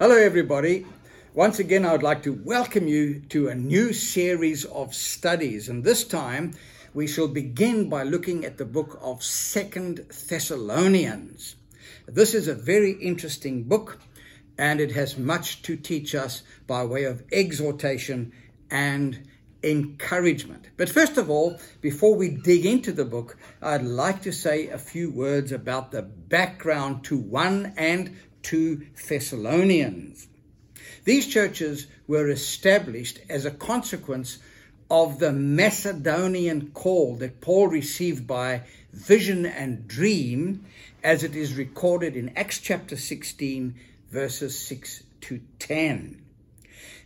Hello, everybody. Once again, I would like to welcome you to a new series of studies. And this time, we shall begin by looking at the book of Second Thessalonians. This is a very interesting book, and it has much to teach us by way of exhortation and encouragement. But first of all, before we dig into the book, I'd like to say a few words about the background to 1 and 2 Thessalonians. These churches were established as a consequence of the Macedonian call that Paul received by vision and dream, as it is recorded in Acts chapter 16, verses 6 to 10.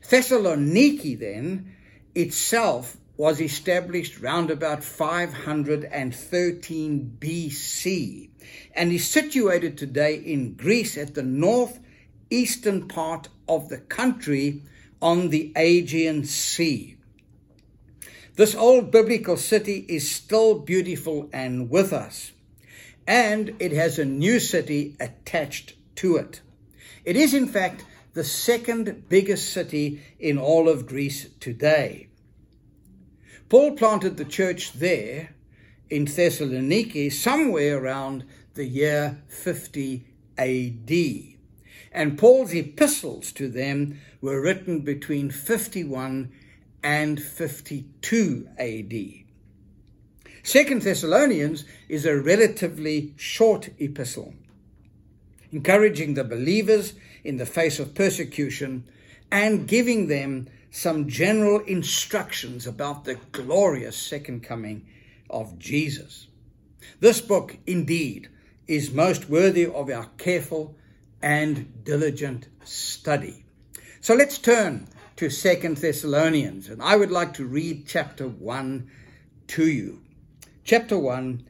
Thessaloniki, then, itself was established round about 513 BC and is situated today in Greece at the northeastern part of the country on the Aegean Sea. This old biblical city is still beautiful and with us, and it has a new city attached to it. It is, in fact, the second biggest city in all of Greece today. Paul planted the church there in Thessaloniki somewhere around the year 50 AD. And Paul's epistles to them were written between 51 and 52 AD. Second Thessalonians is a relatively short epistle, encouraging the believers in the face of persecution and giving them some general instructions about the glorious second coming of Jesus. This book, indeed, is most worthy of our careful and diligent study. So let's turn to Second Thessalonians, and I would like to read chapter 1 to you. Chapter 1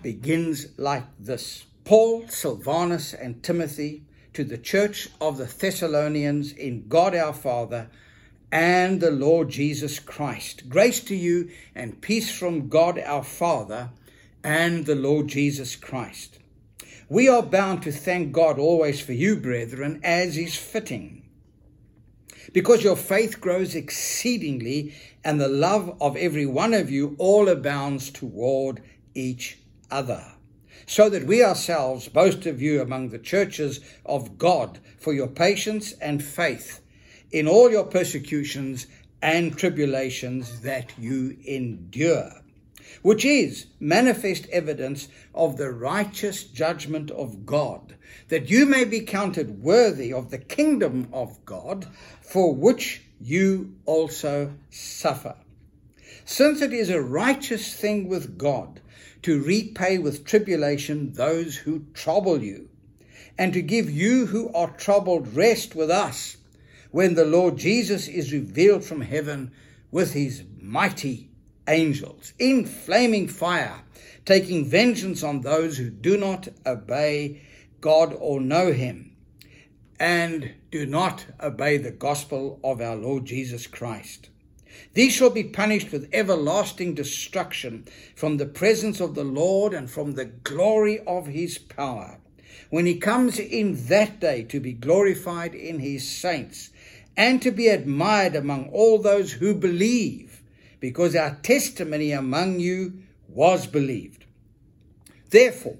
begins like this Paul, Silvanus, and Timothy to the church of the Thessalonians in God our Father and the Lord Jesus Christ. Grace to you and peace from God our Father and the Lord Jesus Christ. We are bound to thank God always for you, brethren, as is fitting, because your faith grows exceedingly, and the love of every one of you all abounds toward each other. So that we ourselves boast of you among the churches of God for your patience and faith in all your persecutions and tribulations that you endure, which is manifest evidence of the righteous judgment of God, that you may be counted worthy of the kingdom of God, for which you also suffer. Since it is a righteous thing with God to repay with tribulation those who trouble you, and to give you who are troubled rest with us when the Lord Jesus is revealed from heaven with his mighty angels in flaming fire, taking vengeance on those who do not obey God or know him and do not obey the gospel of our Lord Jesus Christ. These shall be punished with everlasting destruction from the presence of the Lord and from the glory of his power. When he comes in that day to be glorified in his saints and to be admired among all those who believe, because our testimony among you was believed. Therefore,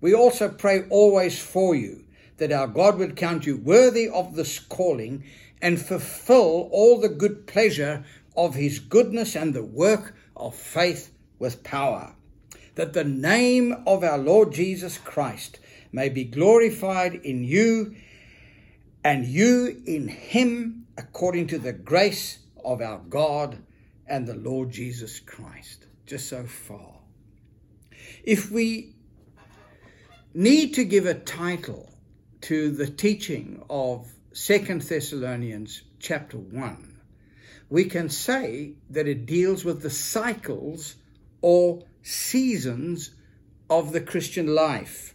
we also pray always for you, that our God would count you worthy of this calling and fulfill all the good pleasure of his goodness and the work of faith with power, that the name of our Lord Jesus Christ may be glorified in you and you in him according to the grace of our God and the Lord Jesus Christ. Just so far. If we need to give a title to the teaching of Second Thessalonians chapter 1, we can say that it deals with the cycles or seasons of the Christian life.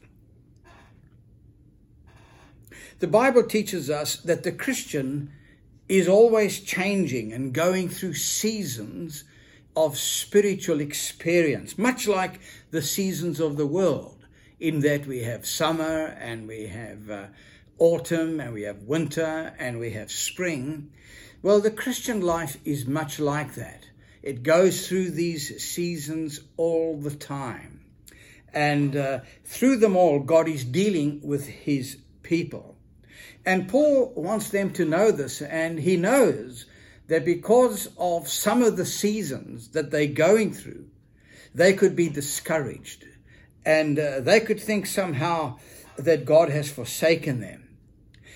The Bible teaches us that the Christian is always changing and going through seasons of spiritual experience, much like the seasons of the world, in that we have summer and we have uh, autumn and we have winter and we have spring. Well, the Christian life is much like that. It goes through these seasons all the time. And uh, through them all, God is dealing with his people. And Paul wants them to know this, and he knows that because of some of the seasons that they're going through, they could be discouraged and uh, they could think somehow that God has forsaken them.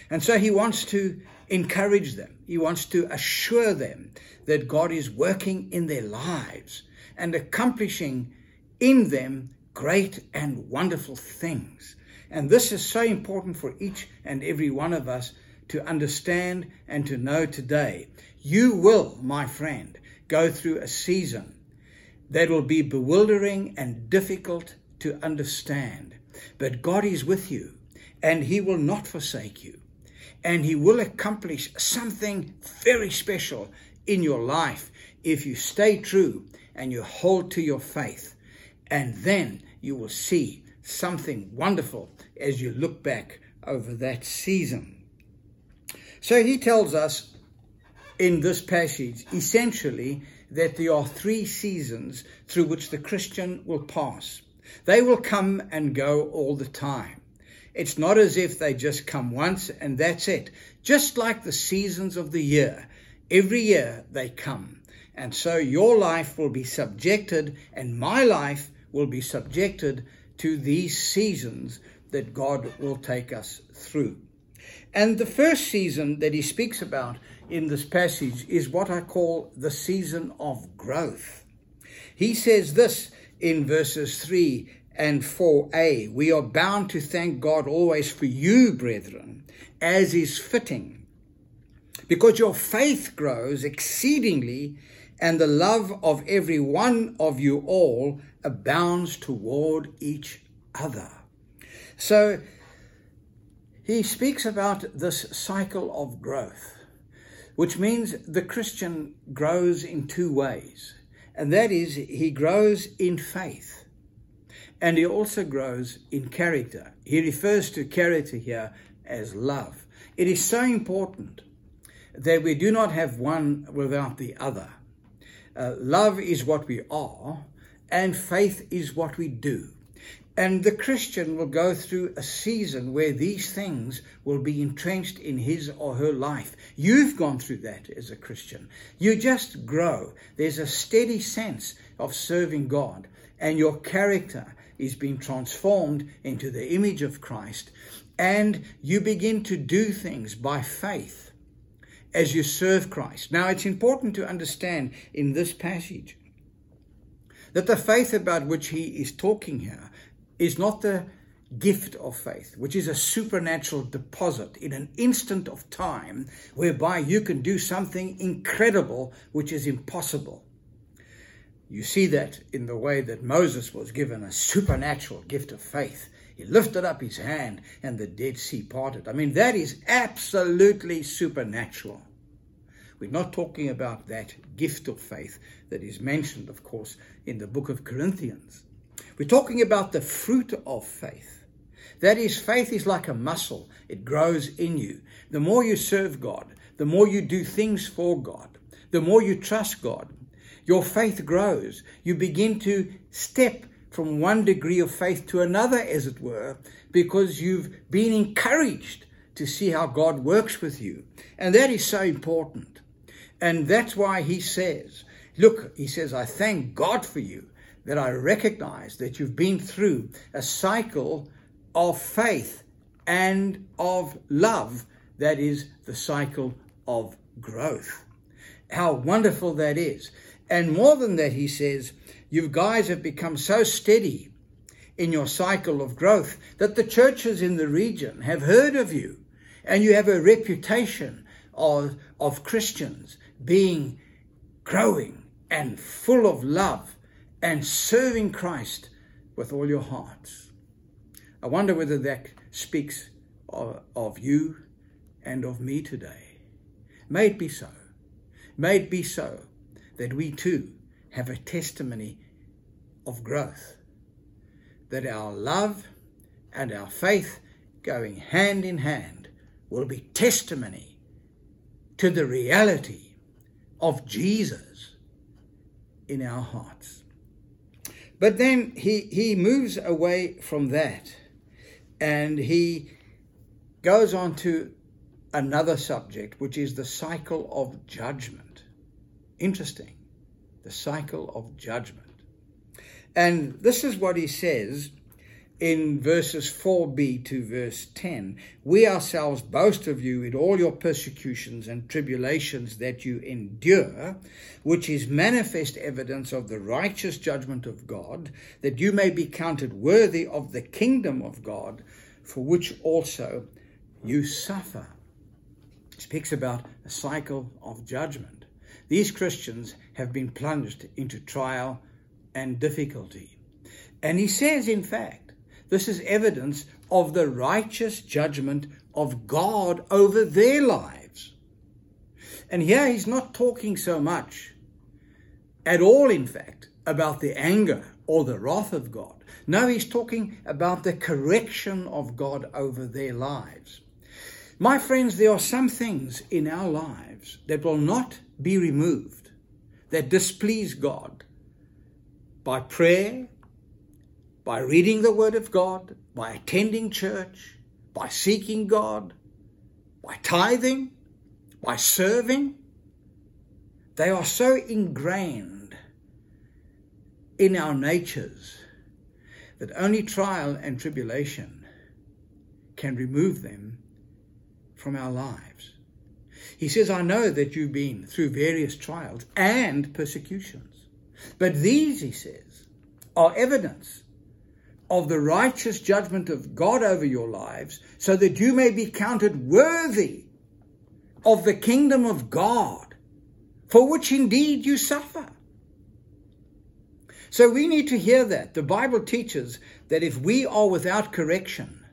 And so he wants to encourage them. He wants to assure them that God is working in their lives and accomplishing in them great and wonderful things. And this is so important for each and every one of us to understand and to know today. You will, my friend, go through a season that will be bewildering and difficult to understand. But God is with you, and He will not forsake you and He will accomplish something very special in your life if you stay true and you hold to your faith. And then you will see something wonderful as you look back over that season. So he tells us in this passage essentially that there are three seasons through which the Christian will pass. They will come and go all the time. It's not as if they just come once and that's it. Just like the seasons of the year, every year they come. And so your life will be subjected, and my life will be subjected to these seasons that God will take us through. And the first season that he speaks about in this passage is what I call the season of growth. He says this in verses 3 and 4a, we are bound to thank God always for you, brethren, as is fitting, because your faith grows exceedingly, and the love of every one of you all abounds toward each other. So he speaks about this cycle of growth, which means the Christian grows in two ways, and that is he grows in faith and he also grows in character. He refers to character here as love. It is so important that we do not have one without the other. Uh, love is what we are, and faith is what we do. And the Christian will go through a season where these things will be entrenched in his or her life. You've gone through that as a Christian. You just grow. There's a steady sense of serving God, and your character is being transformed into the image of Christ, and you begin to do things by faith as you serve Christ. Now, it's important to understand in this passage that the faith about which he is talking here is not the gift of faith, which is a supernatural deposit in an instant of time whereby you can do something incredible which is impossible. You see that in the way that Moses was given a supernatural gift of faith. He lifted up his hand and the Dead Sea parted. I mean, that is absolutely supernatural. We're not talking about that gift of faith that is mentioned, of course, in the book of Corinthians. We're talking about the fruit of faith. That is, faith is like a muscle, it grows in you. The more you serve God, the more you do things for God, the more you trust God, your faith grows. You begin to step from one degree of faith to another, as it were, because you've been encouraged to see how God works with you. And that is so important. And that's why he says, Look, he says, I thank God for you that I recognize that you've been through a cycle of faith and of love. That is the cycle of growth. How wonderful that is. And more than that, he says, you guys have become so steady in your cycle of growth that the churches in the region have heard of you and you have a reputation of, of Christians being growing and full of love and serving Christ with all your hearts. I wonder whether that speaks of, of you and of me today. May it be so. May it be so that we too have a testimony of growth, that our love and our faith going hand in hand will be testimony to the reality of Jesus in our hearts. But then he, he moves away from that and he goes on to another subject, which is the cycle of judgment. Interesting. The cycle of judgment. And this is what he says in verses 4b to verse 10 We ourselves boast of you in all your persecutions and tribulations that you endure, which is manifest evidence of the righteous judgment of God, that you may be counted worthy of the kingdom of God, for which also you suffer. He speaks about a cycle of judgment. These Christians have been plunged into trial and difficulty. And he says, in fact, this is evidence of the righteous judgment of God over their lives. And here he's not talking so much at all, in fact, about the anger or the wrath of God. No, he's talking about the correction of God over their lives. My friends, there are some things in our lives that will not be removed, that displease God by prayer, by reading the Word of God, by attending church, by seeking God, by tithing, by serving. They are so ingrained in our natures that only trial and tribulation can remove them from our lives. He says, I know that you've been through various trials and persecutions. But these, he says, are evidence of the righteous judgment of God over your lives, so that you may be counted worthy of the kingdom of God, for which indeed you suffer. So we need to hear that. The Bible teaches that if we are without correction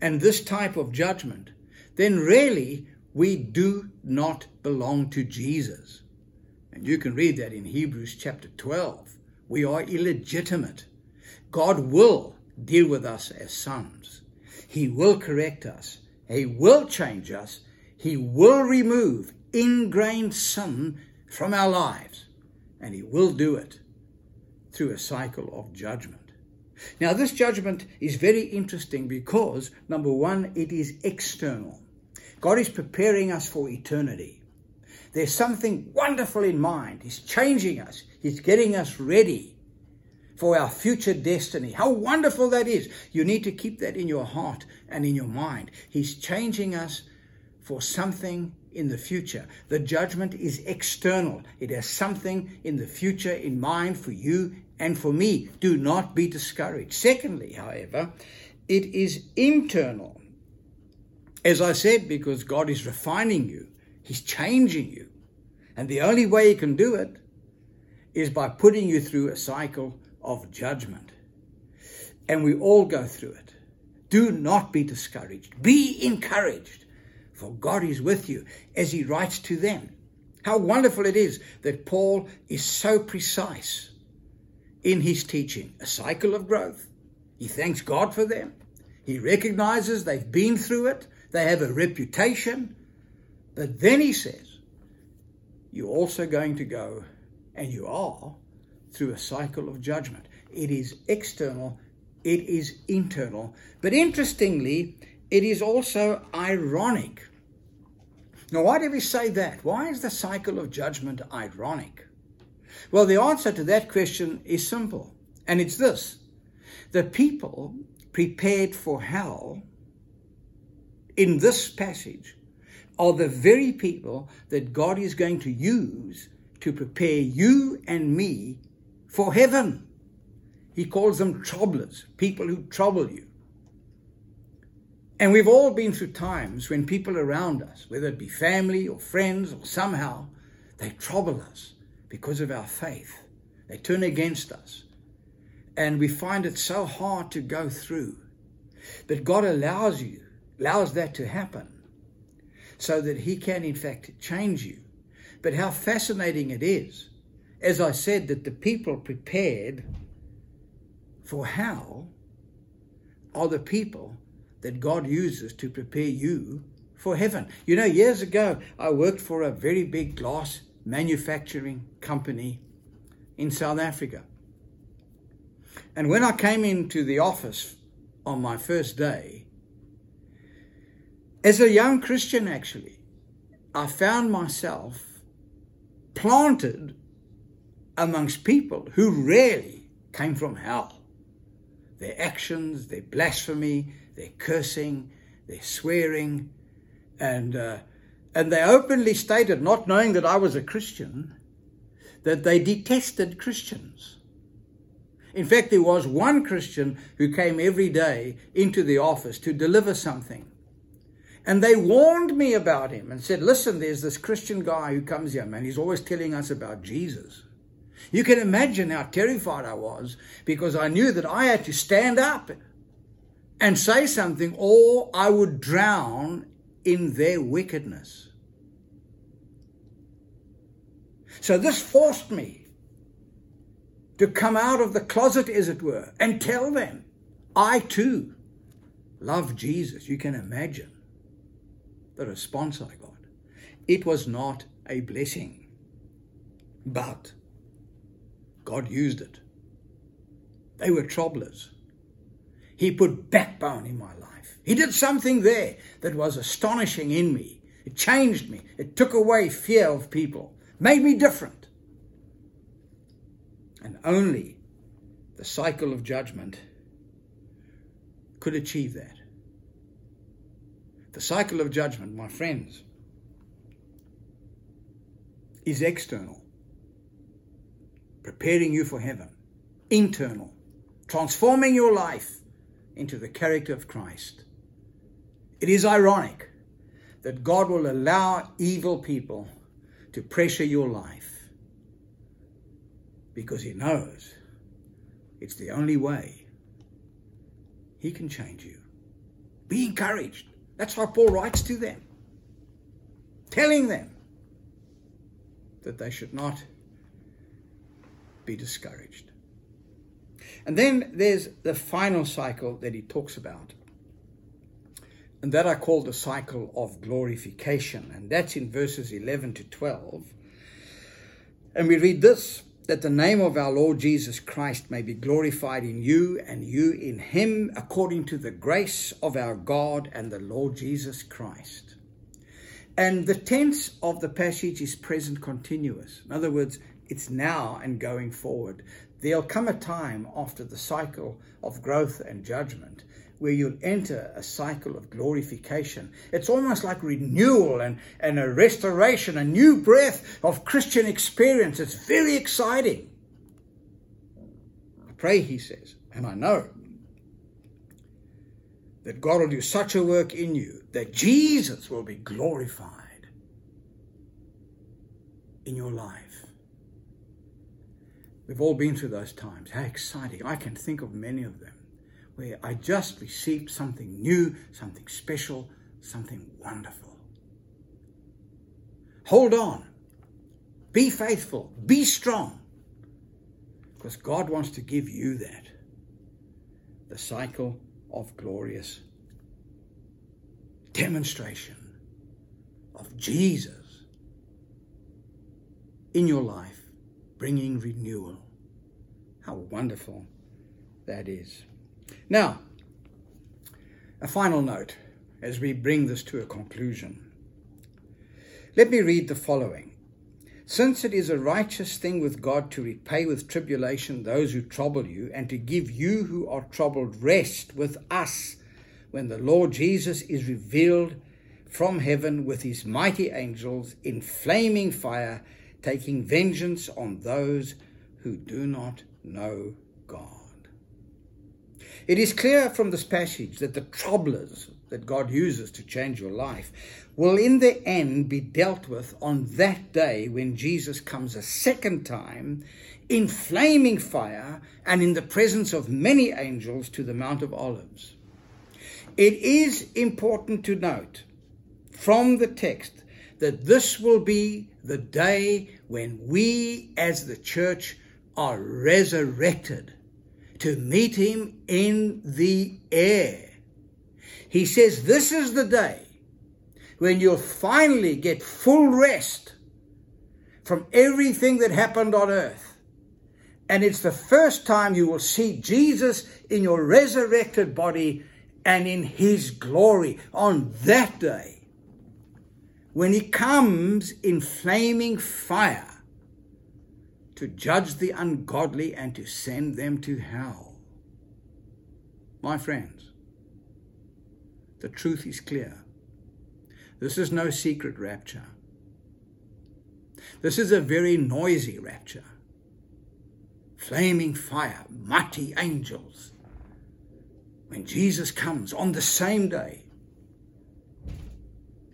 and this type of judgment, then really we do not belong to Jesus. And you can read that in Hebrews chapter 12. We are illegitimate. God will deal with us as sons. He will correct us. He will change us. He will remove ingrained sin from our lives. And He will do it through a cycle of judgment. Now, this judgment is very interesting because, number one, it is external. God is preparing us for eternity. There's something wonderful in mind. He's changing us, He's getting us ready for our future destiny. How wonderful that is. You need to keep that in your heart and in your mind. He's changing us for something in the future. The judgment is external, it has something in the future in mind for you and for me. Do not be discouraged. Secondly, however, it is internal. As I said, because God is refining you, He's changing you. And the only way He can do it is by putting you through a cycle of judgment. And we all go through it. Do not be discouraged. Be encouraged, for God is with you as He writes to them. How wonderful it is that Paul is so precise in his teaching. A cycle of growth. He thanks God for them. He recognizes they've been through it. They have a reputation. But then he says, You're also going to go, and you are, through a cycle of judgment. It is external, it is internal. But interestingly, it is also ironic. Now, why do we say that? Why is the cycle of judgment ironic? Well, the answer to that question is simple, and it's this the people prepared for hell in this passage are the very people that God is going to use to prepare you and me for heaven. He calls them troublers, people who trouble you. And we've all been through times when people around us, whether it be family or friends or somehow, they trouble us because of our faith. They turn against us. And we find it so hard to go through. But God allows you, allows that to happen so that He can, in fact, change you. But how fascinating it is, as I said, that the people prepared for hell are the people that God uses to prepare you for heaven. You know, years ago, I worked for a very big glass manufacturing company in South Africa. And when I came into the office on my first day, as a young Christian, actually, I found myself planted amongst people who really came from hell. Their actions, their blasphemy, their cursing, their swearing, and uh, and they openly stated, not knowing that I was a Christian, that they detested Christians. In fact, there was one Christian who came every day into the office to deliver something. And they warned me about him and said, Listen, there's this Christian guy who comes here, man. He's always telling us about Jesus. You can imagine how terrified I was because I knew that I had to stand up and say something or I would drown in their wickedness. So this forced me to come out of the closet, as it were, and tell them, I too love Jesus. You can imagine the response I got. It was not a blessing, but God used it. They were troublers. He put backbone in my life. He did something there that was astonishing in me. It changed me. It took away fear of people, made me different. And only the cycle of judgment could achieve that. The cycle of judgment, my friends, is external, preparing you for heaven, internal, transforming your life into the character of Christ. It is ironic that God will allow evil people to pressure your life because He knows it's the only way He can change you. Be encouraged. That's how Paul writes to them, telling them that they should not be discouraged. And then there's the final cycle that he talks about. And that I call the cycle of glorification. And that's in verses 11 to 12. And we read this that the name of our Lord Jesus Christ may be glorified in you and you in him, according to the grace of our God and the Lord Jesus Christ. And the tense of the passage is present continuous. In other words, it's now and going forward. There'll come a time after the cycle of growth and judgment where you'll enter a cycle of glorification. It's almost like renewal and, and a restoration, a new breath of Christian experience. It's very exciting. I pray, he says, and I know that God will do such a work in you that Jesus will be glorified in your life. We've all been through those times. How exciting. I can think of many of them where I just received something new, something special, something wonderful. Hold on. Be faithful. Be strong. Because God wants to give you that. The cycle of glorious demonstration of Jesus in your life bringing renewal. How wonderful that is. Now, a final note as we bring this to a conclusion. Let me read the following. Since it is a righteous thing with God to repay with tribulation those who trouble you, and to give you who are troubled rest with us when the Lord Jesus is revealed from heaven with his mighty angels in flaming fire taking vengeance on those who do not know God. It is clear from this passage that the troublers that God uses to change your life will in the end be dealt with on that day when Jesus comes a second time in flaming fire and in the presence of many angels to the Mount of Olives. It is important to note from the text that this will be the day when we as the church are resurrected to meet him in the air. He says this is the day when you'll finally get full rest from everything that happened on earth. And it's the first time you will see Jesus in your resurrected body and in his glory on that day when he comes in flaming fire to judge the ungodly and to send them to hell. My friends, the truth is clear. This is no secret rapture. This is a very noisy rapture. Flaming fire, mighty angels. When Jesus comes on the same day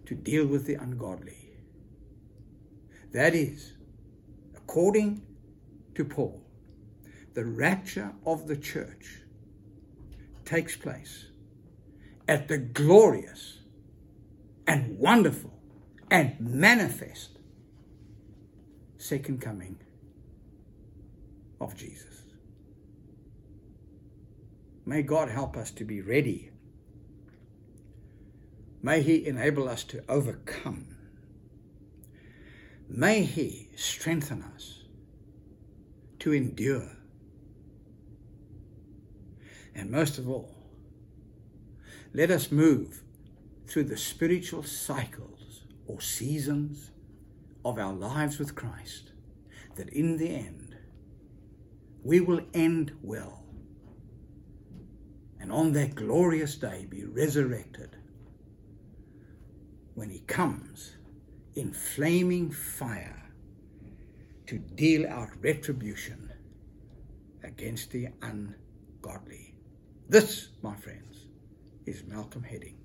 to deal with the ungodly. That is, according to Paul, the rapture of the church takes place at the glorious and wonderful and manifest second coming of Jesus. May God help us to be ready. May He enable us to overcome. May He strengthen us to endure. And most of all, let us move through the spiritual cycles or seasons of our lives with Christ, that in the end, we will end well. And on that glorious day be resurrected when he comes in flaming fire to deal out retribution against the ungodly. This, my friends, is Malcolm Hedding.